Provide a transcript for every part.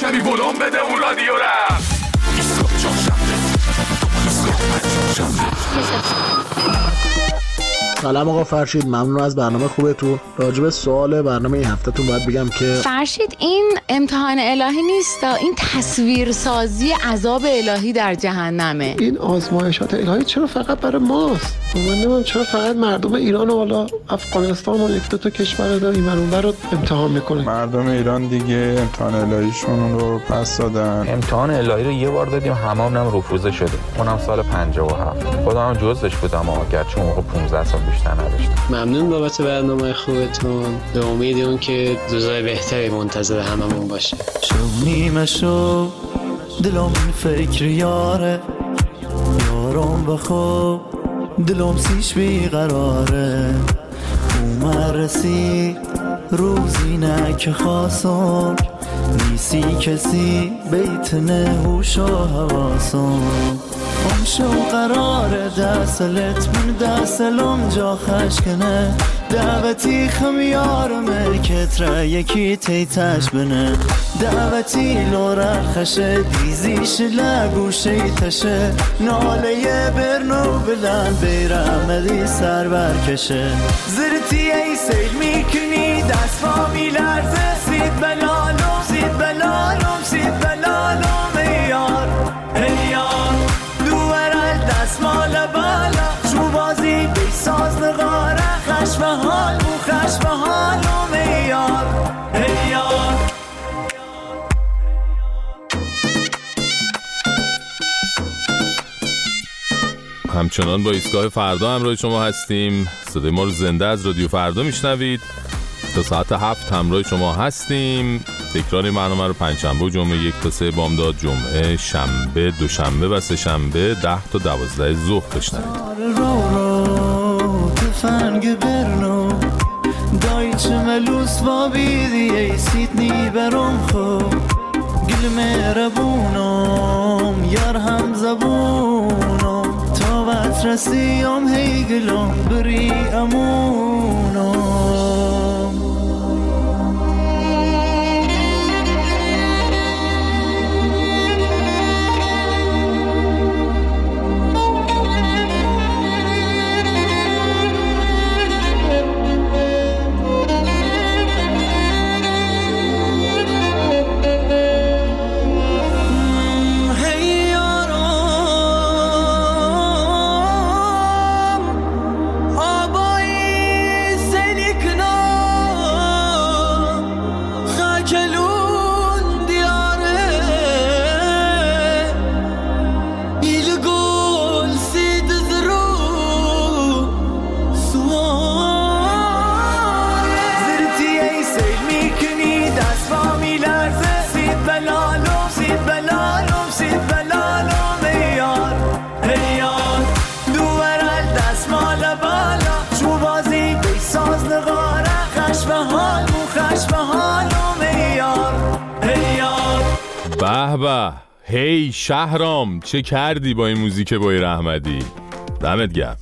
کمی ولوم بده اون رادیو رفت سلام آقا فرشید ممنون از برنامه خوبتون. راجب سوال برنامه این هفتهتون باید بگم که فرشید این امتحان الهی نیست. این تصویر سازی عذاب الهی در جهنمه. این آزمایشات الهی چرا فقط برای ماست؟ من نمیم چرا فقط مردم ایران و حالا افغانستان و یک دو تا کشور دار این رو امتحان می‌کنه مردم ایران دیگه امتحان الهیشون رو پس دادن. امتحان الهی رو یه بار دادیم هممونم رفوزه شده. اونم سال 57 خودم جزش بودم اگرچه موقع 15 سال بیشتر نداشتم. ممنون بابت برنامه خوبتون. به امید اون که روزای بهتری منتظر هممون باشه. شو نیمه شو دلم فکر یاره. یارم بخو دلم سیش بیقراره. اومد رسی روزی نه که خواستم نیسی کسی بیت نهوش و حواسم. شو قرار دستلت من دستلم جا خشکنه دعوتی خمیارمه کت را یکی تیتش بنه. دعوتی لورا خشه دیزیش لگوشه تشه ناله برنو بلن بیرمدی سر برکشه زرتی ای سیل می‌کنی دست ما میلرزه سید بلالم همچنان با ایستگاه فردا همراه شما هستیم. صدای ما رو زنده از رادیو فردا میشنوید. تا ساعت هفت همراه شما هستیم. تکرار برنامه رو پنجشنبه و جمعه یک تا سه بامداد جمعه شنبه دوشنبه و سه شنبه ده تا دوازده ظهر بشنوید. رو رو تفنگ برنو. دایچ ملوس و بیدی ای سیدنی برم خو. گل مهربونم یار هم زبونم تا وقت رسیم هی گلم بری امونم شهرام چه کردی با این موزیک بای رحمدی دمت گرم.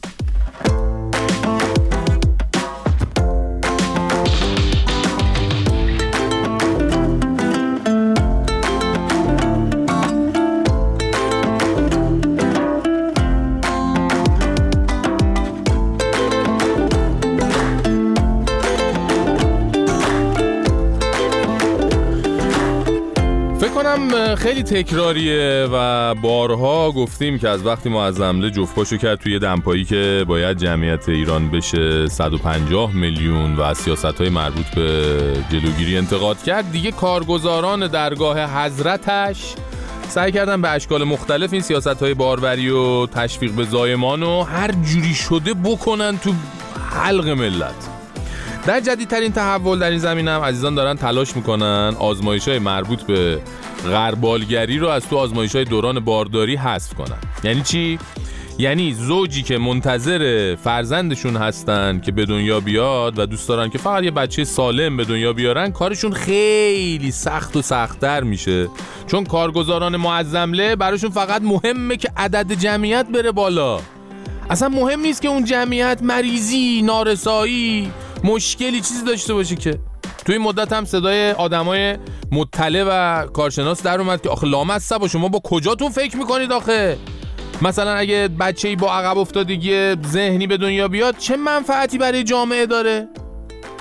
خیلی تکراریه و بارها گفتیم که از وقتی ما از حمله جفت پاشو کرد توی دمپایی که باید جمعیت ایران بشه 150 میلیون و سیاست های مربوط به جلوگیری انتقاد کرد دیگه کارگزاران درگاه حضرتش سعی کردن به اشکال مختلف این سیاست های باروری و تشویق به زایمان و هر جوری شده بکنن تو حلق ملت. در جدیدترین تحول در این زمینه هم عزیزان دارن تلاش می‌کنن آزمایش های مربوط به غربالگری رو از تو آزمایش های دوران بارداری حذف کنن. یعنی چی؟ یعنی زوجی که منتظر فرزندشون هستن که به دنیا بیاد و دوست دارن که فقط یه بچه سالم به دنیا بیارن کارشون خیلی سخت و سختتر میشه. چون کارگزاران معظمله براشون فقط مهمه که عدد جمعیت بره بالا. اصلا مهم نیست که اون جمعیت مریضی نارسایی مشکلی چیزی داشته باشه که. توی این مدت هم صدای آدمای مطلع و کارشناس در اومد که آخه لامصب شما با کجاتون فکر می‌کنید آخه؟ مثلا اگه بچه ای با عقب افتادگی ذهنی به دنیا بیاد چه منفعتی برای جامعه داره؟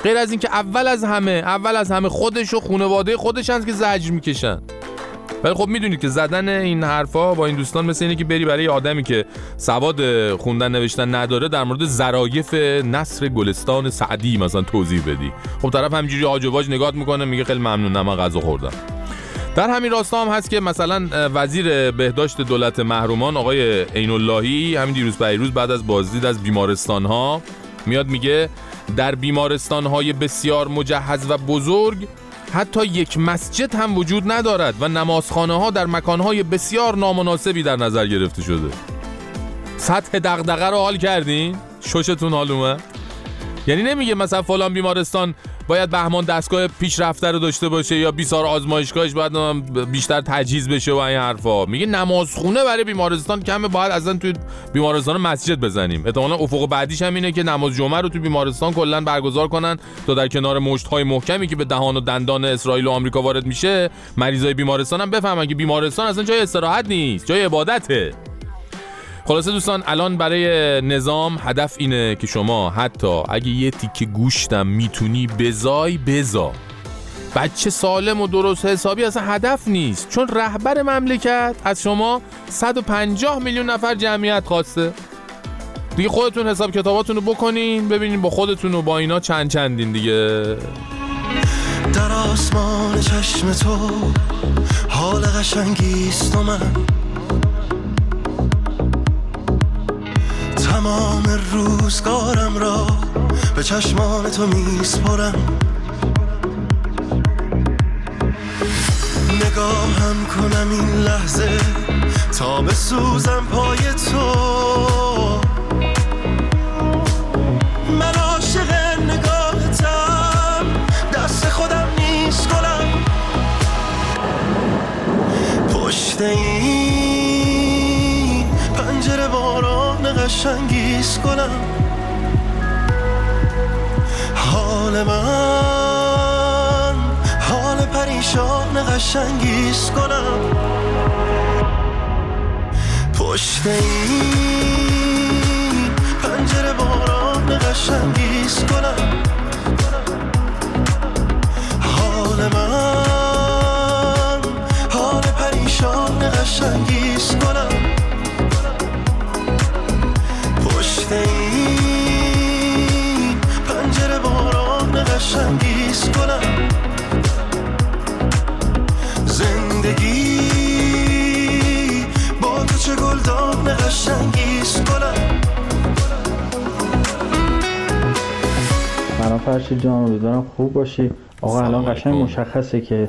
غیر از اینکه اول از همه اول از همه خودش و خانواده خودش هست که زجر می‌کشن. ولی خب می‌دونید که زدن این حرفا با این دوستان مثل اینه که بری برای آدمی که سواد خوندن نوشتن نداره در مورد ظرایف نصر گلستان سعدی مثلا توضیح بدی. خب طرف همینجوری آج و واج نگات می‌کنه میگه خیلی ممنونم من غذا خوردم. در همین راستا هم هست که مثلا وزیر بهداشت دولت محرومان آقای عین اللهی همین دیروز پیروز بعد از بازدید از بیمارستان ها میاد میگه در بیمارستان های بسیار مجهز و بزرگ حتی یک مسجد هم وجود ندارد و نمازخانه ها در مکان های بسیار نامناسبی در نظر گرفته شده. سطح دغدغه رو حال کردین؟ ششتون حال اومد؟ یعنی نمیگه مثلا فلان بیمارستان باید بهمان دستگاه پیشرفته رو داشته باشه یا بیسار آزمایشگاهش باید بیشتر تجهیز بشه و این حرفا. میگه نمازخونه برای بیمارستان کمه باید اصلا توی بیمارستان مسجد بزنیم. احتمالاً افق بعدیش هم اینه که نماز جمعه رو توی بیمارستان کلا برگزار کنن تا در کنار مشت های محکمی که به دهان و دندان اسرائیل و آمریکا وارد میشه مریضای بیمارستان هم بفهمن که بیمارستان اصلا جای استراحت نیست جای عبادته. خلاصه دوستان الان برای نظام هدف اینه که شما حتی اگه یه تیکه گوشتم می‌تونی بزای بزا. بچه سالم و درست حسابی اصلا هدف نیست. چون رهبر مملکت از شما 150 میلیون نفر جمعیت خواسته. دیگه خودتون حساب کتاباتون رو بکنین ببینین با خودتون و با اینا چند چندین دیگه. در آسمان چشم تو حال قشنگیست و من تمام روزگارم را به چشمان تو میسپرم. نگاهم کنم این لحظه تا بسوزم پای تو. کنم حال من حال پریشان قشنگیز کنم. پشت این پنجره باران قشنگیز کنم. حال من حال پریشان قشنگیز کنم. فرشید جان امیدوارم خوب باشی. آقا الان قشنگ مشخصه که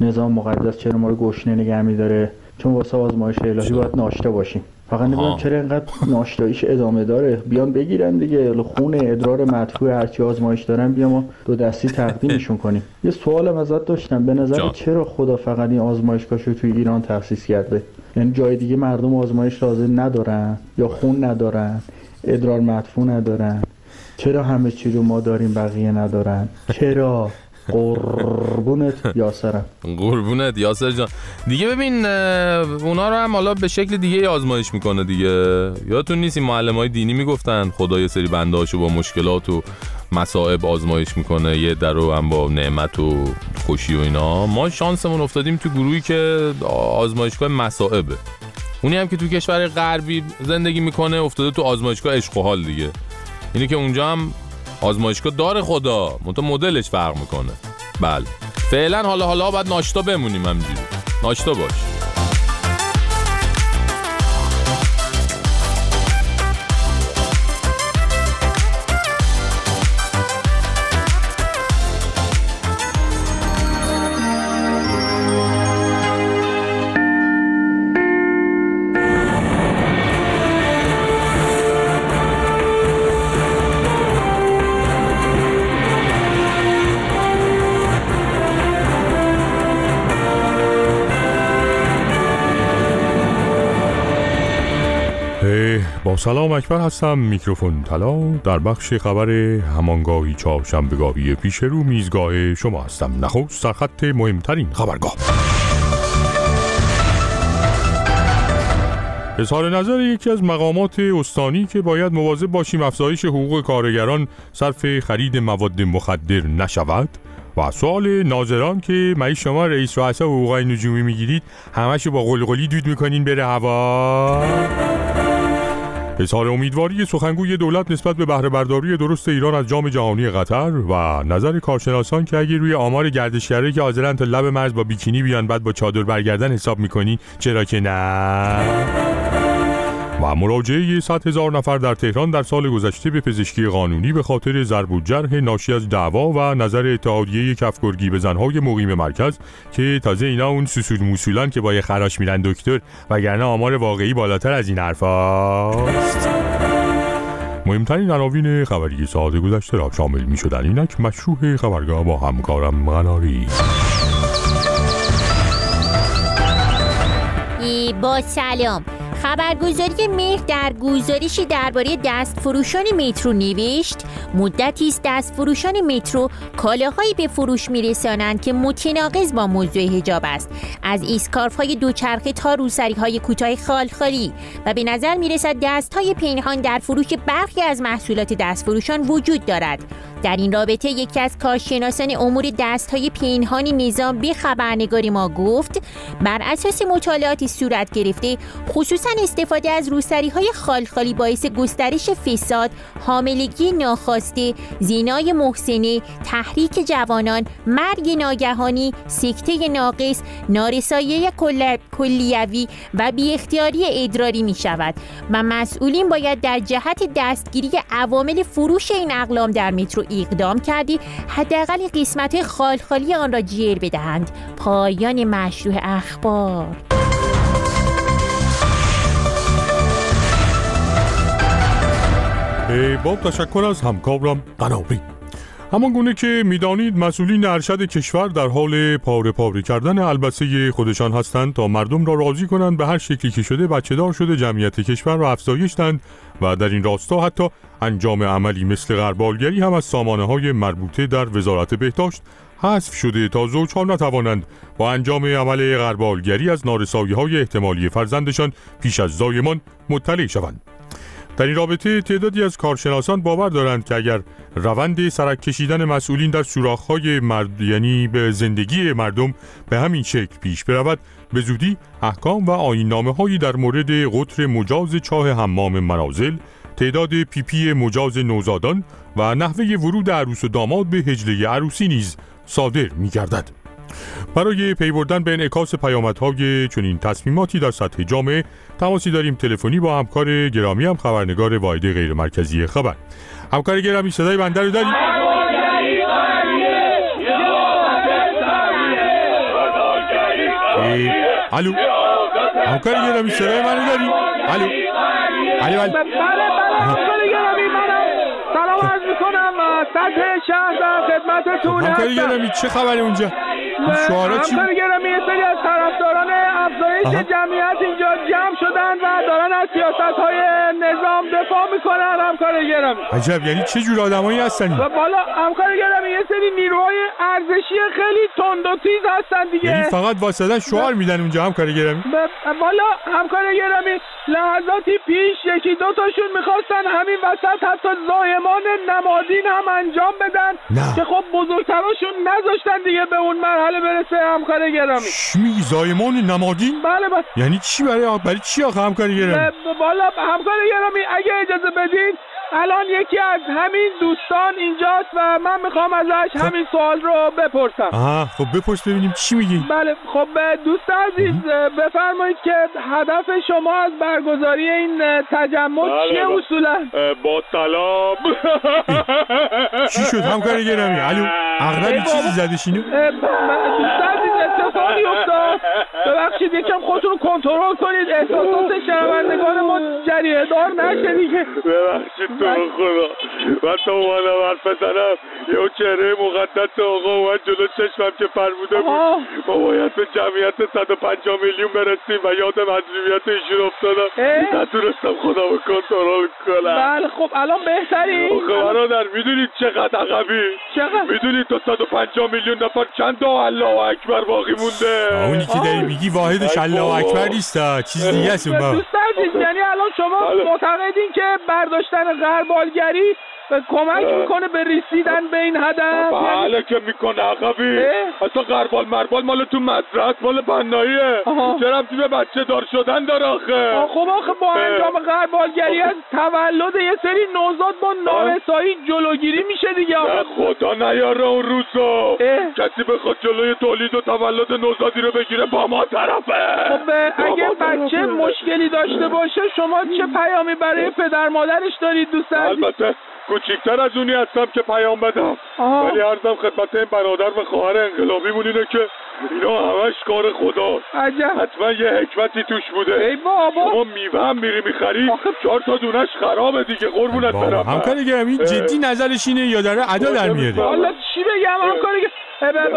نظام مقدس چرا ما رو گشنه نگه میداره. چون واسه آزمایش الهی باید ناشته باشیم. فقط نمی‌دونم چرا اینقدر ناشتاییش ادامه داره. بیان بگیرن دیگه. خون ادرار مدفوع هرچی آزمایش دارن بیا ما دو دستی تقدیمشون کنیم. یه سوالم ازت داشتم. به نظر جان. چرا خدا فقط این آزمایشگاهشو توی ایران تأسیس کرده؟ یعنی جای دیگه مردم آزمایش لازم ندارن یا خون ندارن ادرار مدفوع ندارن؟ چرا همه چی رو ما داریم بقیه ندارن؟ چرا؟ قربونت یاسرم. قربونت یاسر جان. دیگه ببین اونا رو هم حالا به شکل دیگه آزمایش می‌کنه دیگه. یادتون نیست این معلم های دینی می‌گفتن خدا یه سری بنده هاشو با مشکلات و مصائب آزمایش می‌کنه یه در رو هم با نعمت و خوشی و اینا. ما شانسمون افتادیم تو گروهی که آزمایشگاه مصائبه. اونی هم که تو کشور غربی زندگی می‌کنه افتاده تو آزمایشگاه عشق و حال دیگه. اینه که اونجا هم آزمایشگاه داره خدا. منتها مدلش فرق می‌کنه. بله. فعلا حالا حالا باید ناشتا بمونیم همینجوری. ناشتا باش. با سلام اکبر هستم. میکروفون طلا در بخش خبر همانگاهی چهارشنبهگاهی پیش رو میزگاه شما هستم. نخست در خط مهمترین خبرگاه. اظهار نظر یکی از مقامات استانی که باید مواظب باشیم افزایش حقوق کارگران صرف خرید مواد مخدر نشود و سوال ناظران که مایی شما رئیس رؤسا حقوقای نجومی می‌گیرید؟ همش با قلقلی دود می‌کنین بره هوا. اظهار امیدواری سخنگوی دولت نسبت به بهره برداری درست ایران از جام جهانی قطر و نظر کارشناسان که اگه روی آمار گردشگرایی که حاضرن تا لب مرز با بیکینی بیان بعد با چادر برگردن حساب می‌کنی چرا که نه؟ و مراجعه 100 هزار نفر در تهران در سال گذشته به پزشکی قانونی به خاطر ضرب و جرح ناشی از دعوا و نظر اتحادیه کفگرگی به زنهای مقیم مرکز که تازه اینا اون سوسول موسولان که با یه خراش میرن دکتر وگرنه آمار واقعی بالاتر از این حرفاست مهمترین عناوین خبری ساعت گذشته را شامل می شدن اینک مشروع خبرگاه با همکارم غناری. با سلام. خبرگزاری مهر در گزارشی درباره دست فروشان مترو نوشت مدتی است دست فروشان مترو کالاهایی به فروش میرسانند که متناقض با موضوع حجاب است. از ایسکارف های دوچرخه تا روسری های کوتاه خالخالی و به نظر می‌رسد دست های پنهان در فروش برخی از محصولات دست فروشان وجود دارد. در این رابطه یکی از کارشناسان امور دست های پنهانی نظام به خبرنگاری ما گفت بر اساس مطالعاتی صورت گرفته خصوصا استفاده از روسری های خالخالی باعث گسترش فساد، حاملگی ناخواسته، زینای محسنه، تحریک جوانان، مرگ ناگهانی، سکته ناقص، نارسایی کلیوی و بی اختیاری ادراری می شود و مسئولین باید در جهت دستگیری عوامل فروش این اقلام در مترو اقدام کردی حداقل قسمت خالخالی آن را جیر بدهند. پایان مشروع اخبار. با تشکر از همکارم قنابی همان گونه که می‌دانید مسئولین ارشد کشور در حال پاره پاره کردن البسه خودشان هستند تا مردم را راضی کنند به هر شکلی که شده بچه دار شده جمعیت کشور را افزایش دهند و در این راستا حتی انجام عملی مثل غربالگری هم از سامانه های مربوطه در وزارت بهداشت حذف شده تا زوجها نتوانند با انجام عمل غربالگری از نارسایی های احتمالی فرزندشان پیش از زایمان مطلع شوند. در این رابطه تعدادی از کارشناسان باور دارند که اگر روند سرک کشیدن مسئولین در سوراخ‌های مرد یعنی به زندگی مردم به همین شکل پیش برود به زودی احکام و آیین هایی در مورد قطر مجاز چاه حمام منازل تعداد پیپی پی مجاز نوزادان و نحوه ورود عروس و داماد به هجله عروسی نیز صادر می گردد. برای پی بردن به انعکاس پیامدهای چنین تصمیماتی در سطح جامعه تماسی داریم تلفنی با همکار گرامی هم خبرنگار واحد غیر مرکزی خبر. همکار گرامی صدای بنده رو داریم. الو. همکار گرامی صدای منو داری الو. الو الو. می‌کنم سطح شهر در خدمتتون همکار گرامی چه خبری اونجا؟ شعارا چی همکار گرامی یه سری از طرفداران افزایش جمعیت اینجا جمع شدن و دارن از سیاست های نظام دفاع می‌کنن همکار گرامی عجب یعنی چه جور آدمایی هستن و بالا همکار گرامی یه سری نیروهای ارزشی خیلی تند و تیز هستن دیگه. یعنی فقط واسدن شعار میدن اونجا همکار گرامی بالا همکار گرامی لحظاتی پیش یکی دو تاشون می‌خواستن همین وسط حتی زایمان نمادین هم انجام بدن. نه. که خب بزرگتراشون نذاشتن دیگه به اون مرحله برسه همکار گرامی. زایمان نمادین؟ بله بله یعنی چی برای برای چی آخه همکار گرامی؟ بالا همکار گرامی اگه اجازه بدین الان یکی از همین دوستان اینجاست و من می‌خوام ازش همین سوال رو بپرسم. آها خب بپرس ببینیم چی میگی. بله خب دوست عزیز بفرمایید که هدف شما از برگزاری این تجمع بله چیه اصولا؟ با سلام چی شد؟ همکار گرامی الو اغربی چیزی زدشینو دوست عزیز اتفاقی افتاد. ببخشید یکم خودتون رو کنترل کنید. احساسات شنوندگان ما جریه دار نشه دیگه. ببخشید. تو خدا من تو اومدم حرف بزنم. یه چهره مقدس آقا اومد جلو چشمم که فرموده بود. ما باید به جمعیت 150 میلیون برسیم و یاد مظلومیت ایشون افتادم. نتونستم خدا رو کنترل کنم. بله خب الان بهتری آخه برادر می‌دونید چقدر عقبی؟ چقدر؟ می‌دونید تا 150 میلیون نفر چند تا الله اکبر باقی مونده؟ اونی که داری میگی واحدش الله اکبر نیست چیز دیگه است اون با دوست عزیز یعنی الان شما معتقدین که برداشتن در بالگری کمک می‌کنه به رسیدن به این هدف. بله که می‌کنه عقبی. اصلا غربال مربال مال تو مدرس مال بناییه. چه ربطی به بچه دار شدن داره آخه. خب آخه با انجام غربالگری از تولد یه سری نوزاد با نارسایی جلوگیری میشه دیگه نه خدا نیاره اون روزو کسی بخواد جلوی تولید و تولد نوزادی رو بگیره با ما طرفه. خب اگه بچه مشکلی داشته باشه شما چه پیامی برای پدر مادرش دارید دوست البته کوچیکتر از اونی هستم که پیام بدم. ولی عرضم خدمت این برادر و خواهر انقلابیمون اینه که اینا همش کار خدا. حتما یه حکمتی توش بوده. ای بابا. شما میوه هم میری می‌خری. چهار تا دونش خرابه دیگه. قربونت برم. همکار گرامی جدی نظرش اینه یا داره ادا در میاره حالا چی بگم؟ همکار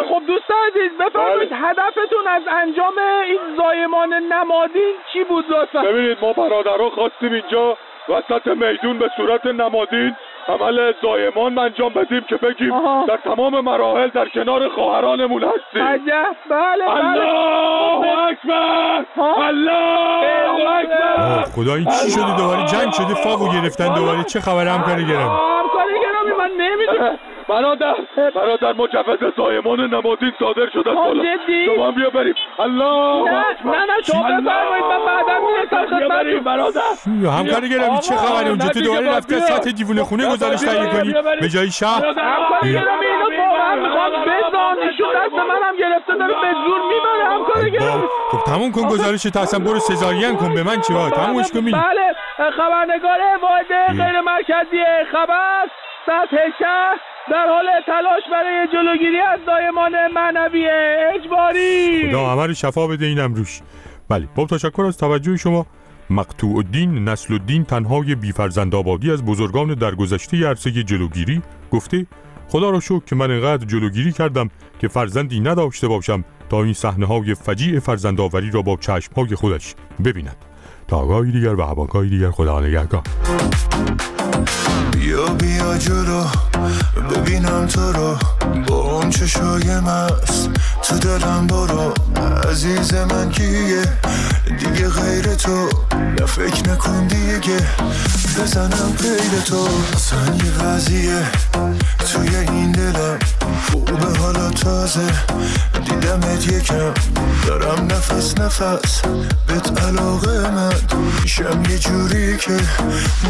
خب دوست عزیز بفرمایید هدفتون از انجام این زایمان نمادین چی بود لطفا؟ ببینید ما برادرها خواستیم اینجا وسط میدون به صورت نمادین عمل زایمان انجام بدیم که بگیم در تمام مراحل در کنار خواهرانمون هستیم. عجب. بله بله. الله اکبر. الله اکبر. خدا این چی شده؟ دوباره جنگ شده فاو گرفتن دوباره چه خبر همکار گرامی همکار گرامی من نمی‌دونم. برادر برادر مجوز زایمان نمادین صادر شده بالا. شما بیا بریم. الله نه نه نه شما بفرمایید من بعدا می‌رسم بریم برادر. همکار گرامی چه خبره اونجا تو دوباره رفتی سطح دیوونه خونه گزارش تهیه کنی؟ به جای شهر؟ همکار گرامی اینو واقعا می‌خوام بزن ایشون دست منم گرفته داره به زور می‌بره همکار گرامی خب تموم کن گزارش تا اصلا برو سزارین کن به من چیکار تمومش کن بله خبرنگار واحد غیر مرکزی خبر سطح شهر. در حال تلاش برای جلوگیری از زایمان معنوی اجباری. خدا همه رو شفا بده اینم روش بله با تشکر از توجه شما مقتوع الدین نسل الدین تنهای بیفرزند آبادی از بزرگان درگذشته عرصه جلوگیری گفته خدا را شکر که من انقدر جلوگیری کردم که فرزندی نداشته باشم تا این صحنه های فجیع فرزندآوری را با چشم های خودش ببیند. تا آگاهی دیگر و هواگاهی دیگر خدا نگهدار. بیا بیا جلو. ببینم تو رو با اون چشای مست تو دلم برو عزیز من کیه؟ دیگه غیر تو نه فکر نکن دیگه. بزنم غیر تو اصلا یه قضیه. توی این دلم خوبه حالا تازه. دیدمت یکم دارم نفس نفس. بهت علاقه من میشم یه جوری که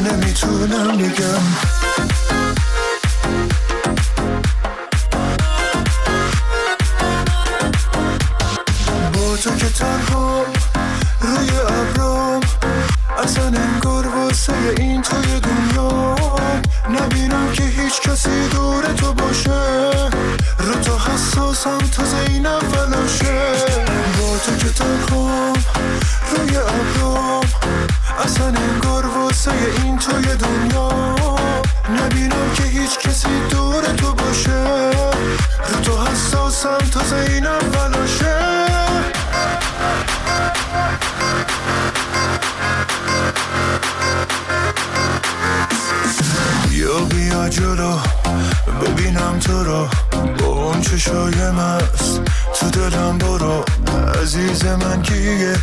نمی‌تونم بگم. تو که تنها روی ابرام. اصلا انگار واسه این توی دنیا. نبینم که هیچ کسی دور تو باشه. رو تو حساسم تا زینم فلاشه جلو. ببینم تو رو. با اون چشای مست. تو دلم برو. عزیز من کیه؟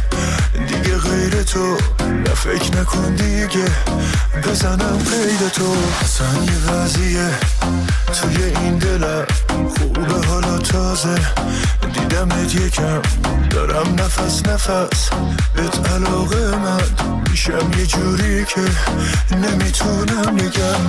دیگه غیر تو. نه فکر نکن دیگه. بزنم قید تو. اصلا یه قضیه. توی این دلم خوبه حالا تازه. دیدمت یکم. دارم نفس نفس. بهت علاقه من. میشم یه جوری که نمی‌تونم بگم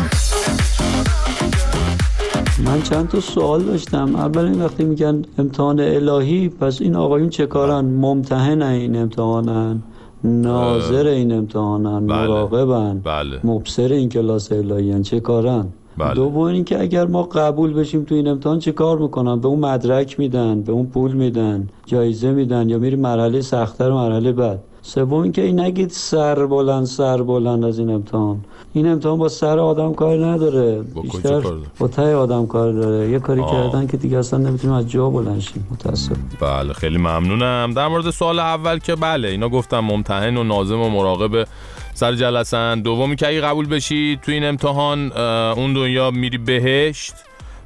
من چند تا سوال داشتم. اول این وقتی میگن امتحان الهی پس این آقایون چه کارن؟ ممتحن این امتحانن. ناظر این امتحانن. بله. مراقبن. بله. مبصر این کلاس الهی چه کارن؟ بله. دوم اینکه اگر ما قبول بشیم تو این امتحان چه کار می‌کنن به اون مدرک میدن به اون پول میدن جایزه میدن یا میری مرحله سختتر مرحله بعد سوم اینکه این نگید سر بلند سر بلند از این امتحان. این امتحان با سر آدم کار نداره. بیشتر با ته آدم کار داره. یه کاری آه. کردن که دیگه اصلا نمی‌تونیم از جا بلند شیم. متاسف بله خیلی ممنونم. در مورد سوال اول که بله اینا گفتم ممتحن و نازم و مراقب سر جلسن. دومی که اگه قبول بشی تو این امتحان اون دنیا میری بهشت.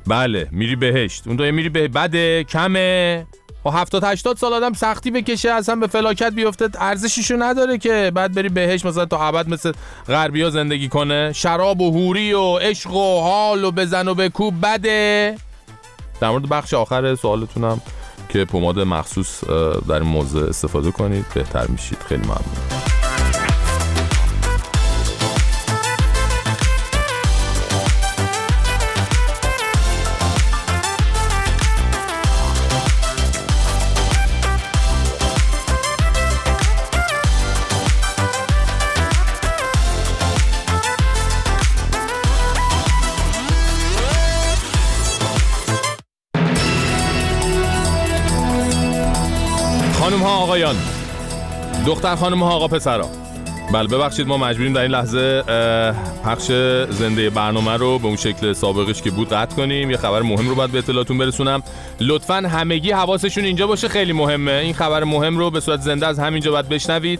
بله میری بهشت. اون دنیا میری به بده کمه. و 70 80 سال آدم سختی بکشه اصلا به فلاکت بیفته ارزشیشو نداره که. بعد بری بهش مثلا تا ابد مثل غربیا زندگی کنه. شراب و هوری و عشق و حال و بزن و بکوب بده. در مورد بخش آخر سوالتونم که پماد مخصوص در این استفاده کنید. بهتر میشید. خیلی ممنون. آقایان دختر خانم ها آقا پسرا. بله ببخشید ما مجبوریم در این لحظه پخش زنده برنامه رو به اون شکل سابقش که بود قطع کنیم. یه خبر مهم رو باید به اطلاعتون برسونم. لطفا همگی حواسشون اینجا باشه خیلی مهمه. این خبر مهم رو به صورت زنده از همینجا باید بشنوید.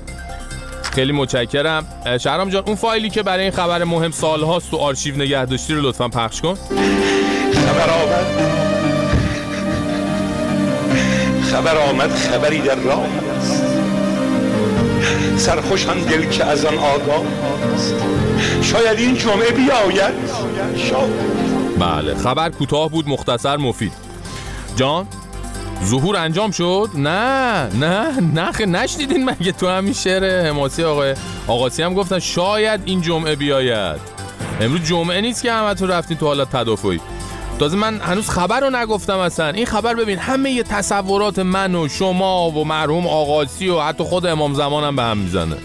خیلی متشکرم. شهرام جان اون فایلی که برای این خبر مهم سالهاست تو آرشیو نگه رو لطفا پخش کن. خبر خبر آمد خبری در راه است سرخوشم دل که از آن آگاه است. شاید این جمعه بیاید. شاید. بله خبر کوتاه بود مختصر مفید. جان ظهور انجام شد؟ نه نه نه نشنیدین مگه تو همین شعر حماسی آقای آقاسی هم گفتن شاید این جمعه بیاید. امروز جمعه نیست که همه تو رفتین تو حالت تدافعی. تازه من هنوز خبر رو نگفتم اصلا. این خبر ببین همه یه تصورات من و شما و مرحوم آقاسی و حتی خود امام زمانم به هم می‌زنه.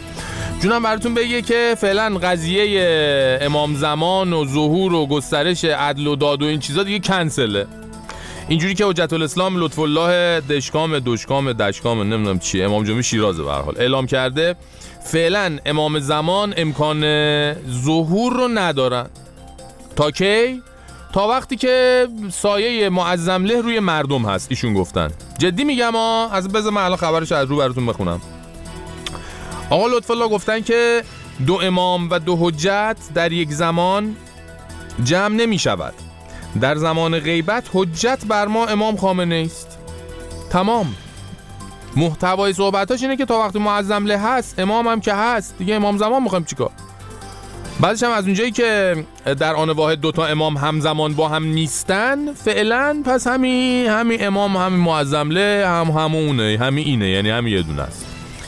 جونم براتون بگه که فعلا قضیه امام زمان و ظهور و گسترش عدل و داد و این چیزا دیگه کنسله. اینجوری که حجت الاسلام لطف الله دشکام دشکام دشکام نمی‌دونم چیه. امام جمعه شیرازه به حال. اعلام کرده فعلا امام زمان امکان ظهور رو ندارن. تا کی؟ تا وقتی که سایه معظم له روی مردم هست ایشون گفتن. جدی میگم ها از بذار من الان خبرش از رو براتون بخونم. آقا لطف الله گفتن که دو امام و دو حجت در یک زمان جمع نمی شود. در زمان غیبت حجت بر ما امام خامنه است تمام. محتوای صحبتاش اینه که تا وقتی معظم له هست امام هم که هست دیگه امام زمان می‌خوایم چیکار؟ بعدش هم از اونجایی که در آن واحد دوتا امام همزمان با هم نیستن فعلا پس همین همین امام همین معظم له هم همونه همین اینه یعنی همین یه دونه است.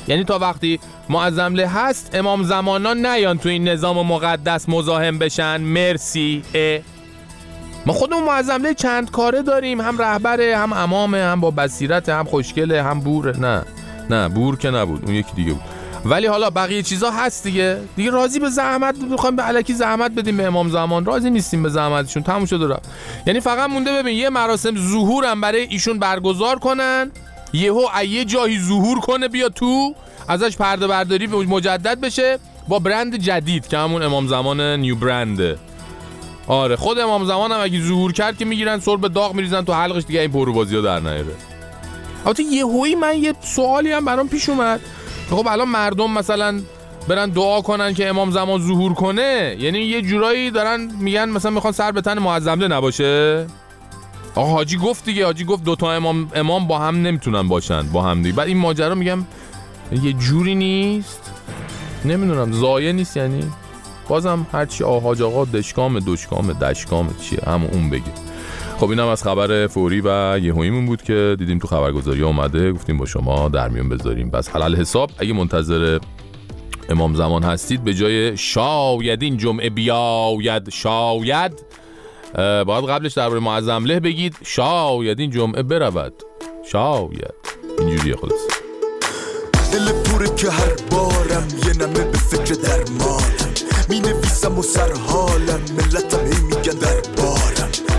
یعنی تا وقتی معظم له هست امام زمانا نیان تو این نظام مقدس مزاحم بشن. مرسی. اه. ما خودمون معظم له چند کاره داریم. هم رهبره هم امامه هم با بصیرت هم خوشگله هم بوره. نه نه بور که نبود. اون یکی دیگه بود. ولی حالا بقیه چیزا هست دیگه. دیگه راضی به زحمت می‌خوایم به علکی زحمت بدیم به امام زمان. راضی نیستیم به زحمتشون. تموم شده رفت. یعنی فقط مونده ببین یه مراسم ظهورم برای ایشون برگزار کنن. یهو یه جایی ظهور کنه بیا تو. ازش پرده برداری مجدد بشه با برند جدید که همون امام زمان نیو برنده آره خود امام زمان هم اگه ظهور کرد که می‌گیرن سر به داغ میریزن تو حلقش دیگه این پرو بازی ها در نیاره. البته یهویی من یه سوالی هم برام پیش اومد. خب الان مردم مثلا برن دعا کنن که امام زمان ظهور کنه یعنی یه جورایی دارن میگن مثلا می‌خوان سر به تن معظمله نباشه؟ آقا حاجی گفت دیگه حاجی گفت دوتا امام امام با هم نمی‌تونن باشن با هم دیگه. بعد این ماجرا میگم یه جوری نیست؟ نمی‌دونم زایه نیست یعنی؟ بازم هرچی آهاج آقا دشکام دشکام دشکام چیه؟ همون اون بگه. خب اینم از خبر فوری و یهوییمون بود که دیدیم تو خبرگزاری اومده. گفتیم با شما در میون بذاریم. بس حلال حساب اگه منتظر امام زمان هستید به جای شاید این جمعه بیاید شاید باید قبلش درباره معظم له بگید. شاید این جمعه برود. شاید. اینجوریه خلاص دل پوره که هر بارم یه نمه به فکر درمانم. می نویسم و سر حالم ملتم هی میگن در بارم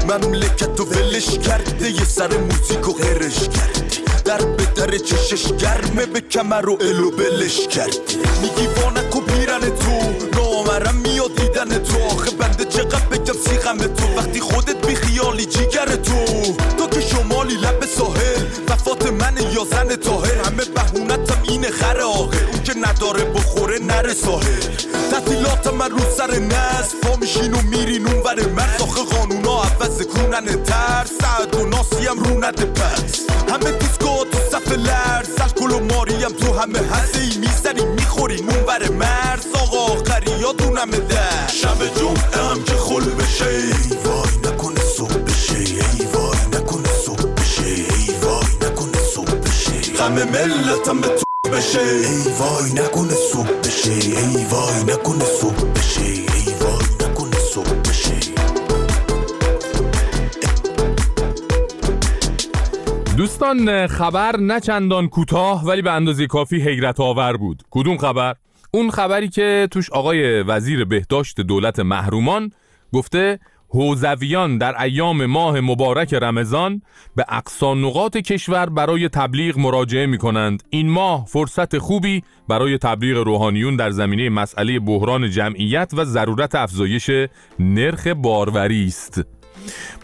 مملکت و ولش کرده یه سر موزیک و غرش کرده. در به در چشش گرمه به کمر و الو بلش کرده. میگی وانک و پیرن تو نامرم میاد دیدن تو. آخه بنده چقدر بگم سیغم تو. وقتی خودت بی خیالی جیگر تو. تو که شمالی لب ساحل وفات من یا زن تاهر همه بهونتم اینه خر آخر. اون که نداره بخوره نره ساحل. تعطیلات من رو سر نز پا میشین و میرین اون ور مرز. آخه قانونا عوض کونن تر سعد و ناسی هم نده پس همه دیسکو تو صف لرز الکل و ماریم تو همه هسته ای می‌زنی می‌خورین اون ور مرز آقا آخری یادونم در شب جمعه هم که خل بشه ای وای نکنه صبح بشه ای وای نکنه صبح بشه ای وای نکنه صبح بشه غم ملتم به تو بشه ای وای نکنه صبح بشه ای وای نکنه صبح بشه ای وای نکنه صبح دوستان خبر نه چندان کوتاه ولی به اندازه کافی حیرت آور بود. کدوم خبر؟ اون خبری که توش آقای وزیر بهداشت دولت محرومان گفته حوزویان در ایام ماه مبارک رمضان به اقصا نقاط کشور برای تبلیغ مراجعه می کنند این ماه فرصت خوبی برای تبلیغ روحانیون در زمینه مسئله بحران جمعیت و ضرورت افزایش نرخ باروری است.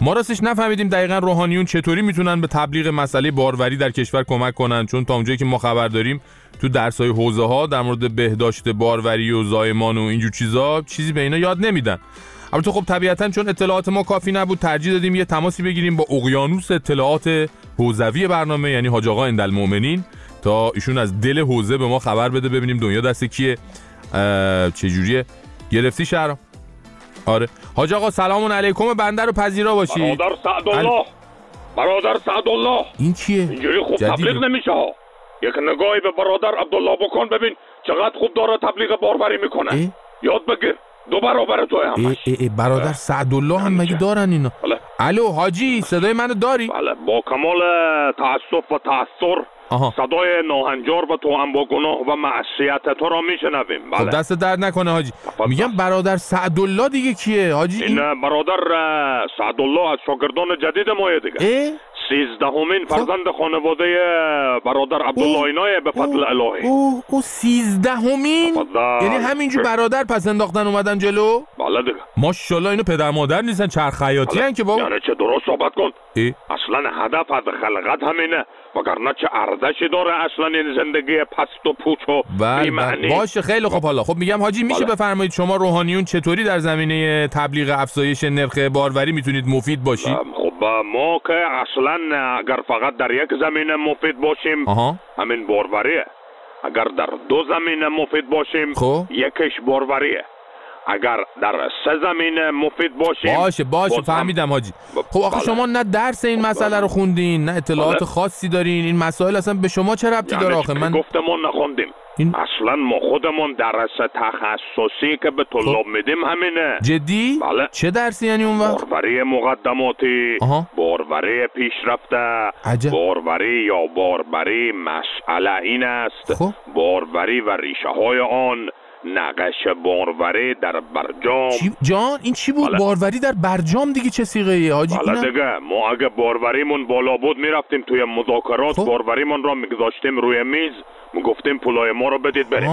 ما راستش نفهمیدیم دقیقا روحانیون چطوری می‌تونن به تبلیغ مسئله باروری در کشور کمک کنن. چون تا اونجایی که ما خبر داریم تو درسای حوزه ها در مورد بهداشت باروری و زایمان و اینجور چیزا چیزی به اینا یاد نمیدن. البته خب طبیعتا چون اطلاعات ما کافی نبود ترجیح دادیم یه تماسی بگیریم با اقیانوس اطلاعات حوزوی برنامه یعنی حاج آقا اندالمؤمنین تا ایشون از دل حوزه به ما خبر بده ببینیم دنیا دست کیه چجوریه. گرفتی شهر آره. حاج آقا سلام علیکم. بنده رو پذیرا باشی. برادر سعدالله برادر سعدالله این کیه اینجوری خوب. تبلیغ نمیشه ها. یک نگاهی به برادر عبدالله بکن ببین چقدر خوب داره تبلیغ باروری می‌کنه. یاد بگیر. دو برابر تو هم ای ای ای برادر سعدالله هم مگه دارن اینا الو حاجی صدای منو داری؟ بله با کمال تاسف و آها. صدای ناهنجار و تو هم با گناه و معصیت تو را میشنویم. خب بله. دست درد نکنه حاجی. میگم برادر سعدالله دیگه کیه؟ حاجی این برادر اه، سعدالله از شاگردان جدید مایه دیگه. سیزدهمین فرزند خانواده برادر عبدالله اینای به فضل الهی او او سیزدهمین. یعنی همینجور برادر پس انداختن اومدن جلو بله دیگه ماشاءالله اینو پدر مادر نیستن چرخ خیاطی هن که بابا یعنی چه درست صحبت کن ای؟ اصلا هدف از خلقت همینه وگرنه چه ارزشی داره اصلا این زندگی پست و پوچ و بله؟ بله. باشه خیلی خب حالا خب میگم حاجی میشه بله. بفرمایید شما روحانیون چطوری در زمینه تبلیغ افزایش نرخ باروری می‌تونید مفید باشید خب ما که اصلا اگر فقط در یک زمینه مفید باشیم آها. همین باروریه. اگر در دو زمینه مفید باشیم خب. یکیش باروریه. اگر در سه زمینه مفید باشیم باشه باشه فهمیدم حاجی. خب آخه بله. شما نه درس این مسئله رو خوندین نه اطلاعات بله. خاصی دارین. این مسائل اصلا به شما چه ربطی داره آخه؟ من گفتمون نخوندیم. اصلا ما خودمون درس تخصصی که به طلاب میدیم همینه. جدی؟ بله. چه درسی یعنی اون وقت؟ باروری مقدماتی. آها. باروری پیشرفته. عجب. باروری یا باربری مسئله این است. خب. باروری و ریشه های آن نقش باروری در برجام. چی جان این چی بود؟ بله. باروری در برجام دیگه چه سیغه ای حاجی اینم- دیگه. ما اگه باروریمون بالا بود می‌رفتیم توی مذاکرات خب. باروریمون را میگذاشتیم روی میز. می‌گفتیم پولای ما رو بدید بریم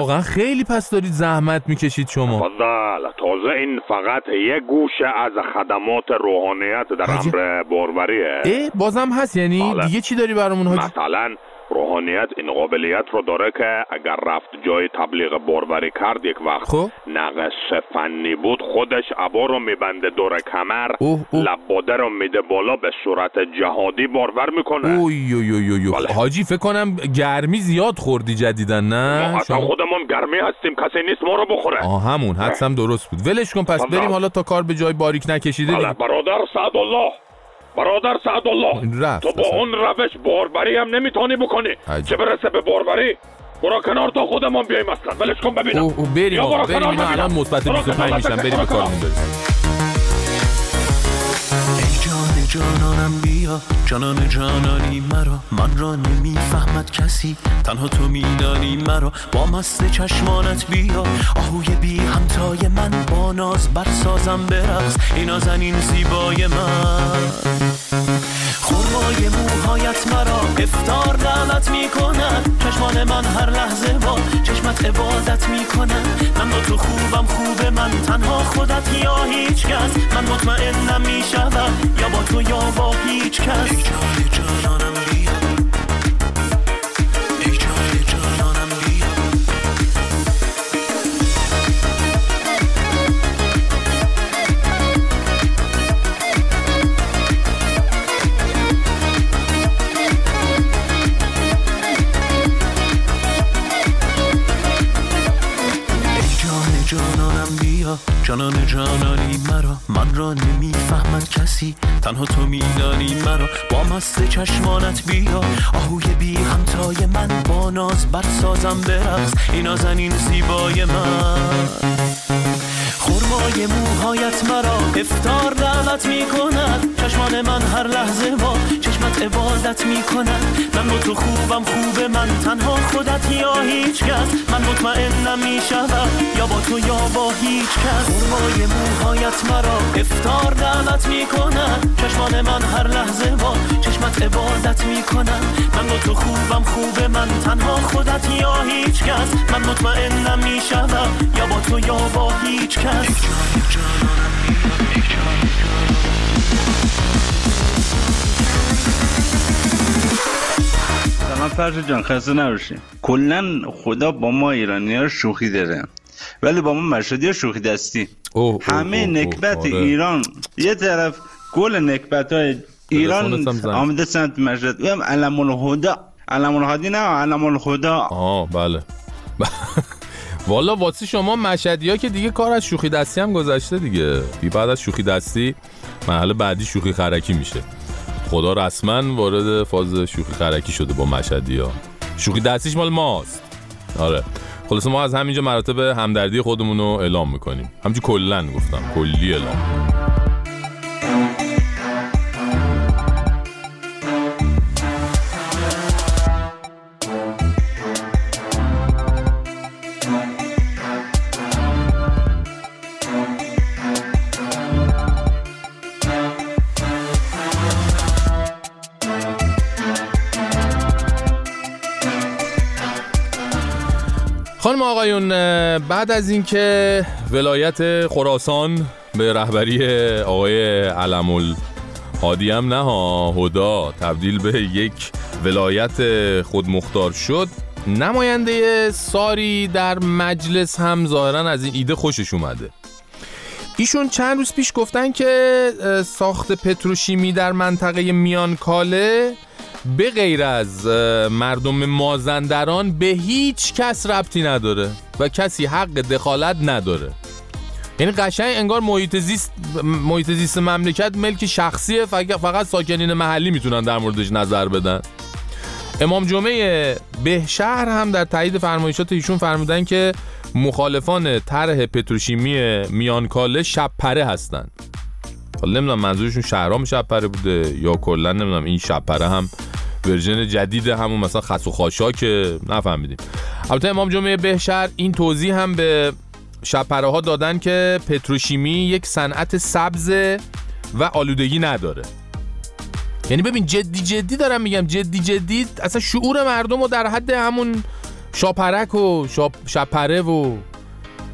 واقعا خیلی پس دارید زحمت می‌کشید شما فضل تازه این فقط یک گوشه از خدمات روحانیت در. امر باروریه اه بازم هست یعنی بله. دیگه چی داری برامون حاجی مثلا روحانیت این قابلیت رو داره که اگر رفت جای تبلیغ باروری کرد یک وقت خب. نقص فنی بود خودش عبا رو میبنده دور کمر. لباده رو میده بالا به صورت جهادی بارور می‌کنه اوی اوی اوی اوی. بله. حاجی فکر کنم گرمی زیاد خوردی جدیدن نه ما شما- خودمون گرمی هستیم کسی نیست ما رو بخوره آه همون حدسم درست بود ولش کن پس بله. بریم حالا تا کار به جای باریک نکشیده بله برادر سعدالله برادر سعدالله رفت تو با اصلا. اون روش باربری هم نمی‌تونی بکنی عجب. چه برسه به باربری برو کنار تا خودمون بیایم اصلا ولش کن ببینم اوه اوه بریم بریم اینا. الان مثبت برو 25 کنار، میشن بریم به. کارمون جان جانانم بیا. جانان جانانی مرا. من را نمی‌فهمد کسی. تنها تو میدانی مرا. با مست چشمانت بیا. آهوی بی همتای من با ناز برسازم برقص این نازنین زیبای من. خورمای موهایت مرا افتار دعوت می‌کنن. چشمان من هر لحظه با چشمت عبادت می‌کنن. من با تو خوبم خوب من تنها خودت یا هیچ کس. من مطمئنم می‌شوم یا با تو یا با هیچ کس. جانان جانانی مرا. من را نمی‌فهمد کسی. تنها تو میدانی مرا. با مست چشمانت بیا. آهوی بی همتای من با ناز برسازم برقص این نازنین زیبای من. خورمای موهایت مرا. افتار دعوت می‌کند. چشمان من هر لحظه با عبادت می‌کنن من با تو خوبم خوب من. تنها خودت یا هیچ کس من مطمئنم می‌شوم یا با تو یا با هیچ کس خورمای موهایت مرا افتار دعوت می‌کنن چشمان من هر لحظه با چشمت عبادت می‌کنن من با تو خوبم خوب من. تنها خودت یا هیچ کس من مطمئنم می‌شوم یا با تو یا با هیچ کس فرش جان خسته نباشیم کلا خدا با ما ایرانی ها شوخی داره. ولی با ما مشهدی ها شوخی دستی. همه اوه، نکبت آره. ایران. یه طرف گل نکبت های ایران هم. آمده سنت مشهد. ایم علم الهدا علم الهادی نه علم الهدا آه بله. والا واسه شما مشهدی ها که دیگه کار از شوخی دستی هم گذشته دیگه. بی بعد از شوخی دستی مرحله بعدی شوخی خرکی میشه. خدا رسما وارد فاز شوخی خرکی شده با مشهدی ها. شوخی دستیش مال ماست. آره. خلاصه ما از همینجا مراتب همدردی خودمون رو اعلام می‌کنیم. همچی کلا گفتم. کلی اعلام. خانم آقایون بعد از اینکه ولایت خراسان به رهبری آقای علم هادی هم نه هدا تبدیل به یک ولایت خودمختار شد نماینده ساری در مجلس هم ظاهرا از این ایده خوشش اومده. ایشون چند روز پیش گفتن که ساخت پتروشیمی در منطقه میانکاله به غیر از مردم مازندران به هیچ کس ربطی نداره و کسی حق دخالت نداره. یعنی قشنگ انگار محیط زیست محیط زیست مملکت ملک شخصیه فقط ساکنین محلی می‌تونن در موردش نظر بدن. امام جمعه بهشهر هم در تایید فرمایشات ایشون فرمودن که مخالفان طرح پتروشیمی میانکاله شب هستند حالا نمی‌دونم منظورشون شهرام شب پره بوده یا کلا نمی‌دونم این شب هم ورژن جدید همون مثلا خس و خاشاک نفهمیدیم. البته امام جمعه بهشهر این توضیح هم به شبپره ها دادن که پتروشیمی یک صنعت سبز و آلودگی نداره. یعنی ببین جدی جدی دارم میگم جدی جدی اصلا شعور مردم رو در حد همون شاپرک و شاپ شپره و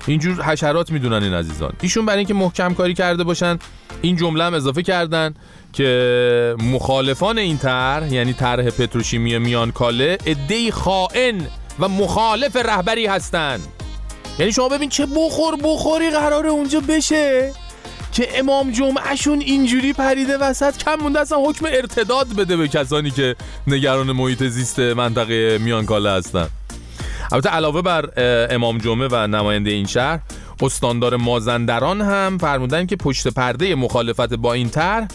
اینجور حشرات می‌دونن این عزیزان. ایشون برای اینکه محکم کاری کرده باشن این جمله هم اضافه کردن. که مخالفان این طرح یعنی طرح پتروشیمی میانکاله عده‌ای خائن و مخالف رهبری هستند. یعنی شما ببین چه بخور بخوری قراره اونجا بشه که امام جمعهشون اینجوری پریده وسط کم مونده اصلا حکم ارتداد بده به کسانی که نگران محیط زیست منطقه میانکاله هستن. البته علاوه بر امام جمعه و نماینده این شهر استاندار مازندران هم فرمودن که پشت پرده مخالفت با این طرح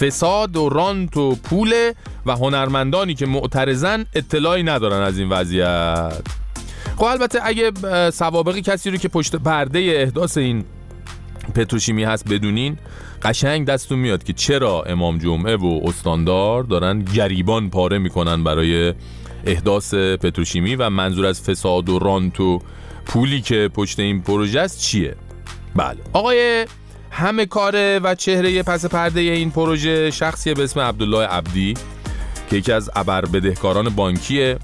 فساد و رانت و پوله و هنرمندانی که معترضن اطلاعی ندارن از این وضعیت. خب البته اگه سوابق کسی رو که پشت پرده احداث این پتروشیمی هست بدونین قشنگ دستون میاد که چرا امام جمعه و استاندار دارن گریبان پاره می‌کنن برای احداث پتروشیمی و منظور از فساد و رانت و پولی که پشت این پروژه است چیه؟ بله. آقای همه کاره و چهره پس پرده این پروژه شخصی به اسم عبدالله عبدی که یکی از ابر بدهکاران بانکیه.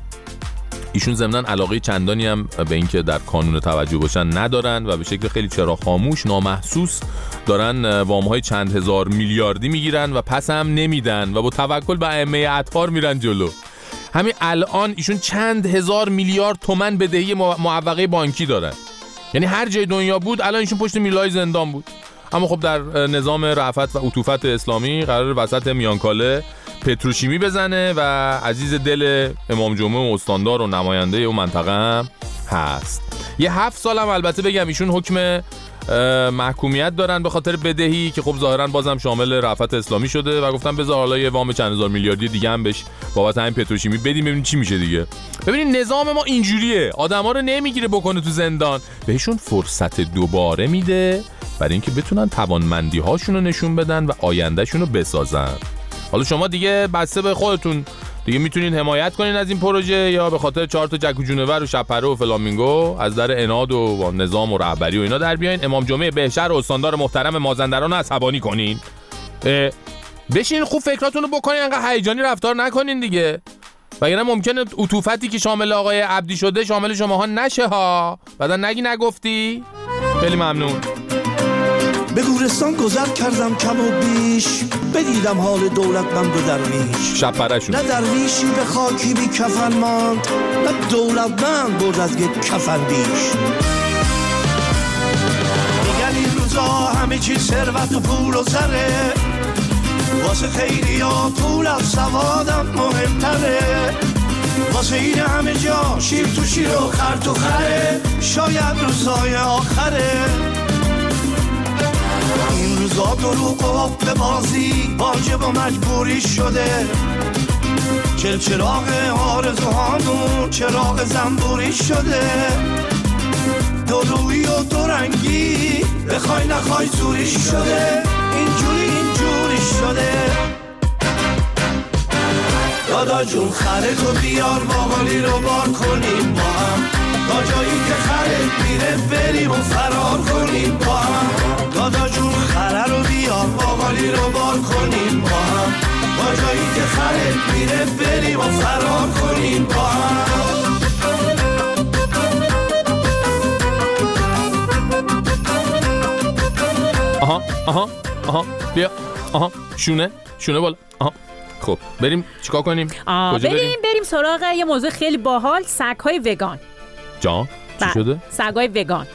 ایشون ضمنا علاقه چندانی هم به اینکه در کانون توجه باشن ندارن و به شکل خیلی چرا خاموش نامحسوس دارن وام های چند هزار میلیاردی می‌گیرن و پس هم نمیدن و با توکل به ائمه اطهار میرن جلو. همین الان ایشون چند هزار میلیارد تومن بدهی مع- معوقه بانکی دارن. یعنی هر جای دنیا بود الان ایشون پشت میلای زندان بود. اما خب در نظام رعفت و عطوفت اسلامی قرار وسط میانکاله پتروشیمی بزنه و عزیز دل امام جمعه و استاندار و نماینده اون منطقه هم هست. یه هفت سال هم البته بگم ایشون حکم محکومیت دارن به خاطر بدهی که خب ظاهرا بازم شامل رفعت اسلامی شده و گفتن بذار حالا یه وام چند هزار میلیاردی دیگه هم بهش بابت همین پتروشیمی بدیم ببینیم چی میشه دیگه. ببینید نظام ما اینجوریه. آدما رو نمی‌گیره بکنه تو زندان. بهشون فرصت دوباره میده برای اینکه بتونن توانمندی هاشون رو نشون بدن و آیندهشون رو بسازن. حالا شما دیگه بسته به خودتون. دیگه می‌تونین حمایت کنین از این پروژه یا به خاطر چهار تا جک و جونور و شپره و فلامینگو از در اناد و نظام و رهبری و اینا در بیاین. امام جمعه بهشهر و استاندار محترم مازندران عصبانی کنین. بشین خوب فکراتون بکنین انقدر هیجانی رفتار نکنین دیگه. وگرنه ممکنه عطوفتی که شامل آقای عبدی شده شامل شماها نشه ها. بعدا نگی نگفتی. خیلی ممنون. گورستان گذر کردم کم و بیش. بدیدم حال دولتمند و درویش. شب پرشون نه درویشی به خاکی بی کفن ماند نه دولتمند برد از یک کفن بیش. میگن این روزا همه چی ثروت و پول و زره. واسه خیلی ها پول از سوادم مهمتره. واسه این همه جا شیر تو شیر و خر تو خره. شاید روزای آخره. روزا دروغ و حب بازی واجب و مجبوری شده. چل چراغ آرزوهامون چراغ زنبوری شده. دو روی و دو رنگی بخوای نخوای زوری شده. اینجوری اینجوری شده. دادا جون خره تو بیار باقالی رو بار کنیم با هم. تا جایی که خره میره بریم و فرار کنیم با هم. دادا جون رو بیار باقالی رو بار کنیم با هم. تا جایی که خره میره بریم و فرار کنیم با هم. آها آها آها بیا. آها شونه شونه بالا. آها. خب بریم چیکار کنیم؟ آه کجا بریم؟ بریم سراغ یه موضوع خیلی باحال سگ‌های وگان. جان چی بله. شده؟ سگ‌های وگان.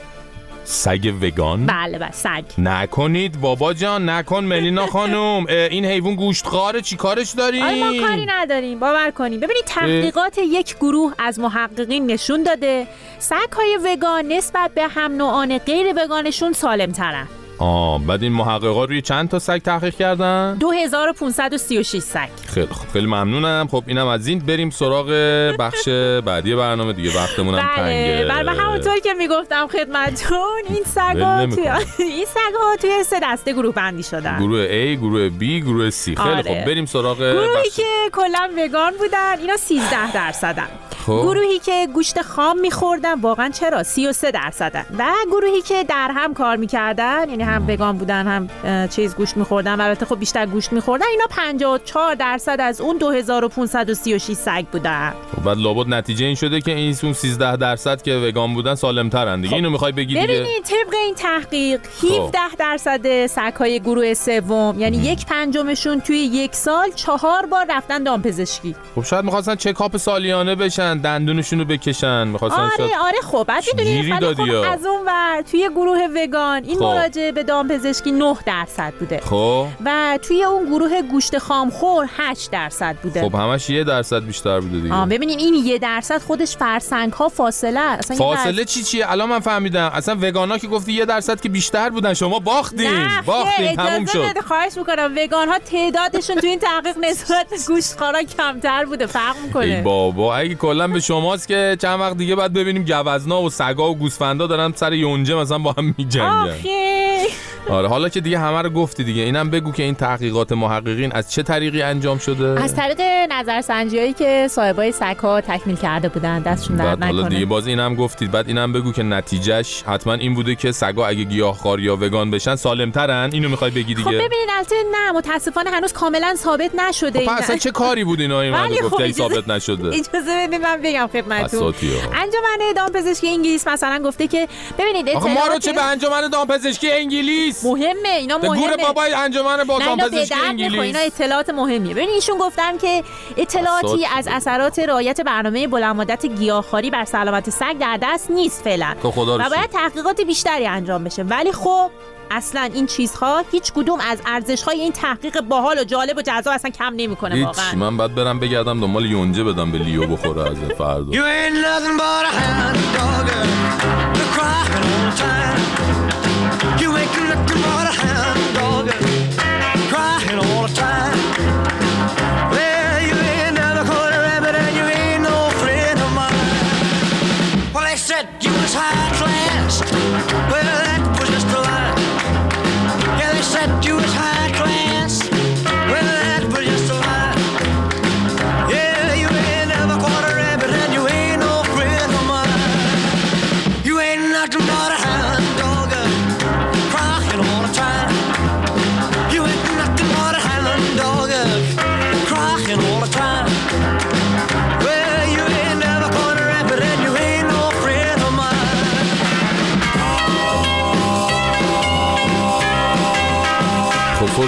سگ وگان؟ بله بله سگ. نکنید بابا جان نکن ملینا خانم. این حیوان گوشتخواره چی کارش داری آره ما کاری نداریم باور کنیم. ببینید تحقیقات یک گروه از محققین نشون داده سگ‌های وگان نسبت به هم نوعان غیر وگانشون سالم ترن آه بعد این محققا روی چند تا سگ تحقیق کردن؟ 2536 سگ. خیلی خب خیلی ممنونم. خب اینم از این بریم سراغ بخش بعدی برنامه دیگه. وقتمون هم بله تنگه. بله همونطور که می‌گفتم خدمتتون این سگا توی. این سگا توی سه دسته گروه بندی شدن. گروه A گروه B گروه C. خیلی آره. خب بریم سراغ گروهی بخش که کلا وگان بودن اینا 13 درصدن. خب. گروهی که گوشت خام میخوردن واقعا چرا؟ 33 درصدن. و گروهی که در هم کار می‌کردن یعنی هم وگان بودن هم چیز گوشت میخوردن البته خب بیشتر گوشت میخوردن اینا 54 درصد از اون 2536 سگ بودن. خب بعد لابد نتیجه این شده که این اون 13 درصد که وگان بودن سالم ترن دیگه اینو می‌خوای بگی دیگه؟ ببینید طبق این تحقیق خب. 17 درصد سگ‌های گروه سوم یعنی یک پنجمشون توی یک سال چهار بار رفتن دامپزشکی. خب شاید می‌خواستن چکاپ سالیانه بشن. دندونشون رو بکشن. می‌خواستن آره آره خب بعد می‌دونی خب؟ از اون ور توی گروه وگان این خب. مراجعه به دامپزشکی 9 درصد بوده. خب. و توی اون گروه گوشت خامخور 8 درصد بوده. خب همش یه درصد بیشتر بوده دیگه. آه ببینین این یه درصد خودش فرسنگ ها فاصله. اصلا فاصله چی چیه؟ الان من فهمیدم. اصلا وگانا که گفتی یه درصد که بیشتر بودن. شما باختین. نه باختین. تموم شد. خواهش می‌کنم. وگان ها تعدادشون تو این تحقیق نسبت گوشتخوارا کمتر بوده. فرق ای می‌کنه بابا اگه کلا به شماست که چند وقت دیگه بعد ببینیم گوزنا و سگا و گوسفندا دارن سر یونجه مثلا با هم میجنگن. آره حالا که دیگه همه رو گفتی دیگه اینم بگو که این تحقیقات محققین از چه طریقی انجام شده؟ از طریق نظرسنجی هایی که صاحبای سگ ها تکمیل کرده بودن دستشون درد بعد حالا دیگه نکنه باز اینم گفتید. بعد اینم بگو که نتیجهش حتما این بوده که سگا اگه گیاهخوار یا وگان بشن سالمترن. اینو می‌خوای بگی خب دیگه؟ ببینید البته نه متاسفانه هنوز کاملا ثابت نشده خب این- اصلا چه کاری بود اینا؟ این خب ثابت نشده. اجازه بدید من بگم خدمتتون. انجمن دامپزشکی انگلیس مثلا گفته که ببینید آخه ما رو اطلاعات چه به انجمن دامپزشکی انگلیس مهمه اینا به گور مهمه بابای انجمن با دامپزشکی نمی‌خوره. اینا انگلیس اطلاعات مهمیه ببین ایشون گفتن که اطلاعاتی. از اثرات رعایت برنامه بلند مدت گیاهخواری بر سلامت سگ در دست نیست فعلا خب و. باید تحقیقات بیشتری انجام بشه ولی خب اصلا این چیزها هیچ کدوم از ارزش های این تحقیق باحال و جالب و جذاب اصلا کم نمی‌کنه واقعا من بعد برم بگردم دنبال یونجه بدم به لیو بخوره از این فردا You ain't nothing but a hound dog. You're crying all the time. You ain't nothing but a hound dog.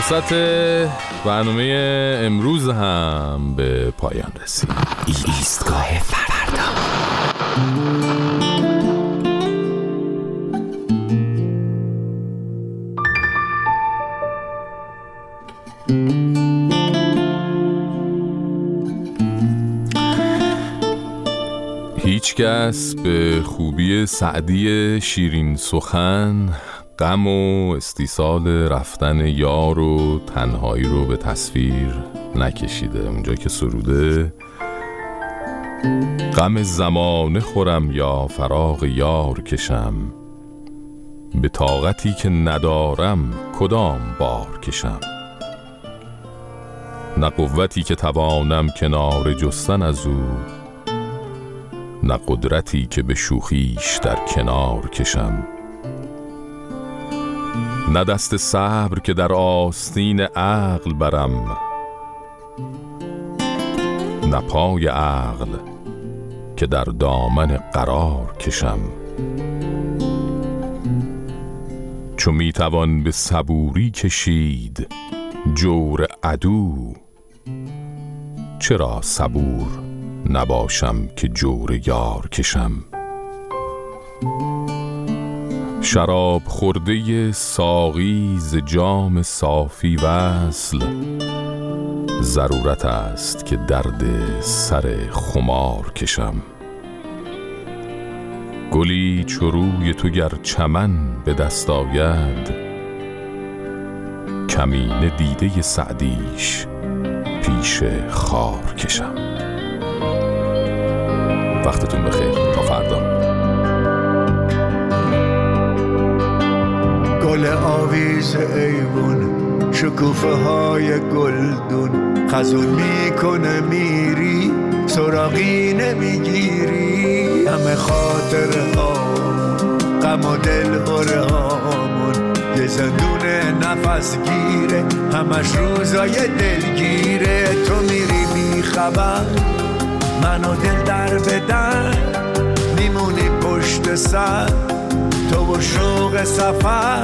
فرصت برنامه امروز هم به پایان رسید ایستگاه فردا. هیچکس به خوبی سعدی شیرین سخن غم و استیصال رفتن یار و تنهایی رو به تصویر نکشیده. اونجا که سروده غم زمانه خورم یا فراغ یار کشم. به طاقتی که ندارم کدام بار کشم؟ نه قوتی که توانم کنار جستن از او نه قدرتی که به شوخیش در کنار کشم. نه دست صبر که در آستین عقل برم نه پای عقل که در دامن قرار کشم. چو می توان به صبوری کشید جور عدو چرا صبور نباشم که جور یار کشم؟ شراب خورده ساقی ز جام صافی وصل. ضرورت است که درد سر خمار کشم. گلی چو روی تو گر چمن به دست آید کمینه دیده سعدیش پیش خار کشم. وقتتون بخیر. آویز ایوون شکوفه های گلدون. خزون می‌کنه میری سراغی نمی‌گیری. همه خاطر هامون غم و دل هامون. یه زندون نفس گیره همش روزای دلگیره. تو میری بی خبر منو دل در بدن. میمونی پشت سر تو و شوق سفر.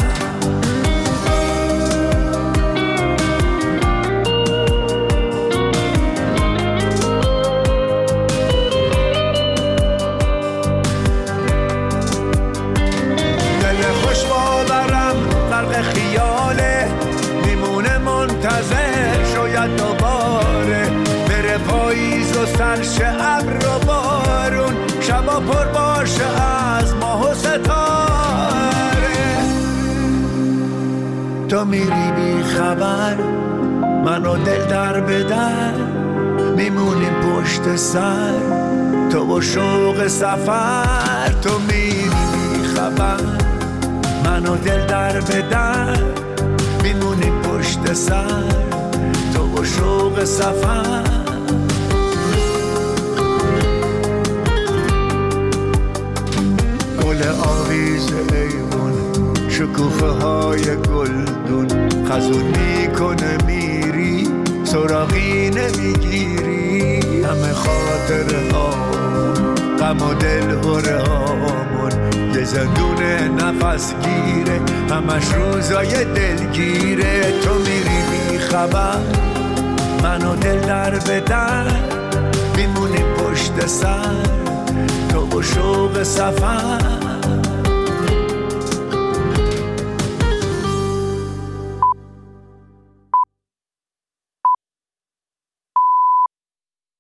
و سرش ابر و بارون. شبا پر باشه از ماه و ستاره. تو میری بی خبر منو دل در بدر میمونیم پشت سر تو و شوق سفر. تو میری بی خبر من و دل در به در. میمونیم پشت سر تو و شوق سفر. آویز ایوون شکوفه های گلدون. خزون می‌کنه میری سراغی نمی‌گیری. همه خاطر ها غم و دل هامون. یه زندون نفس گیره همش روزای دلگیره. تو میری بی خبر من دل در به در میمونیم پشت سر تو و شوق سفر.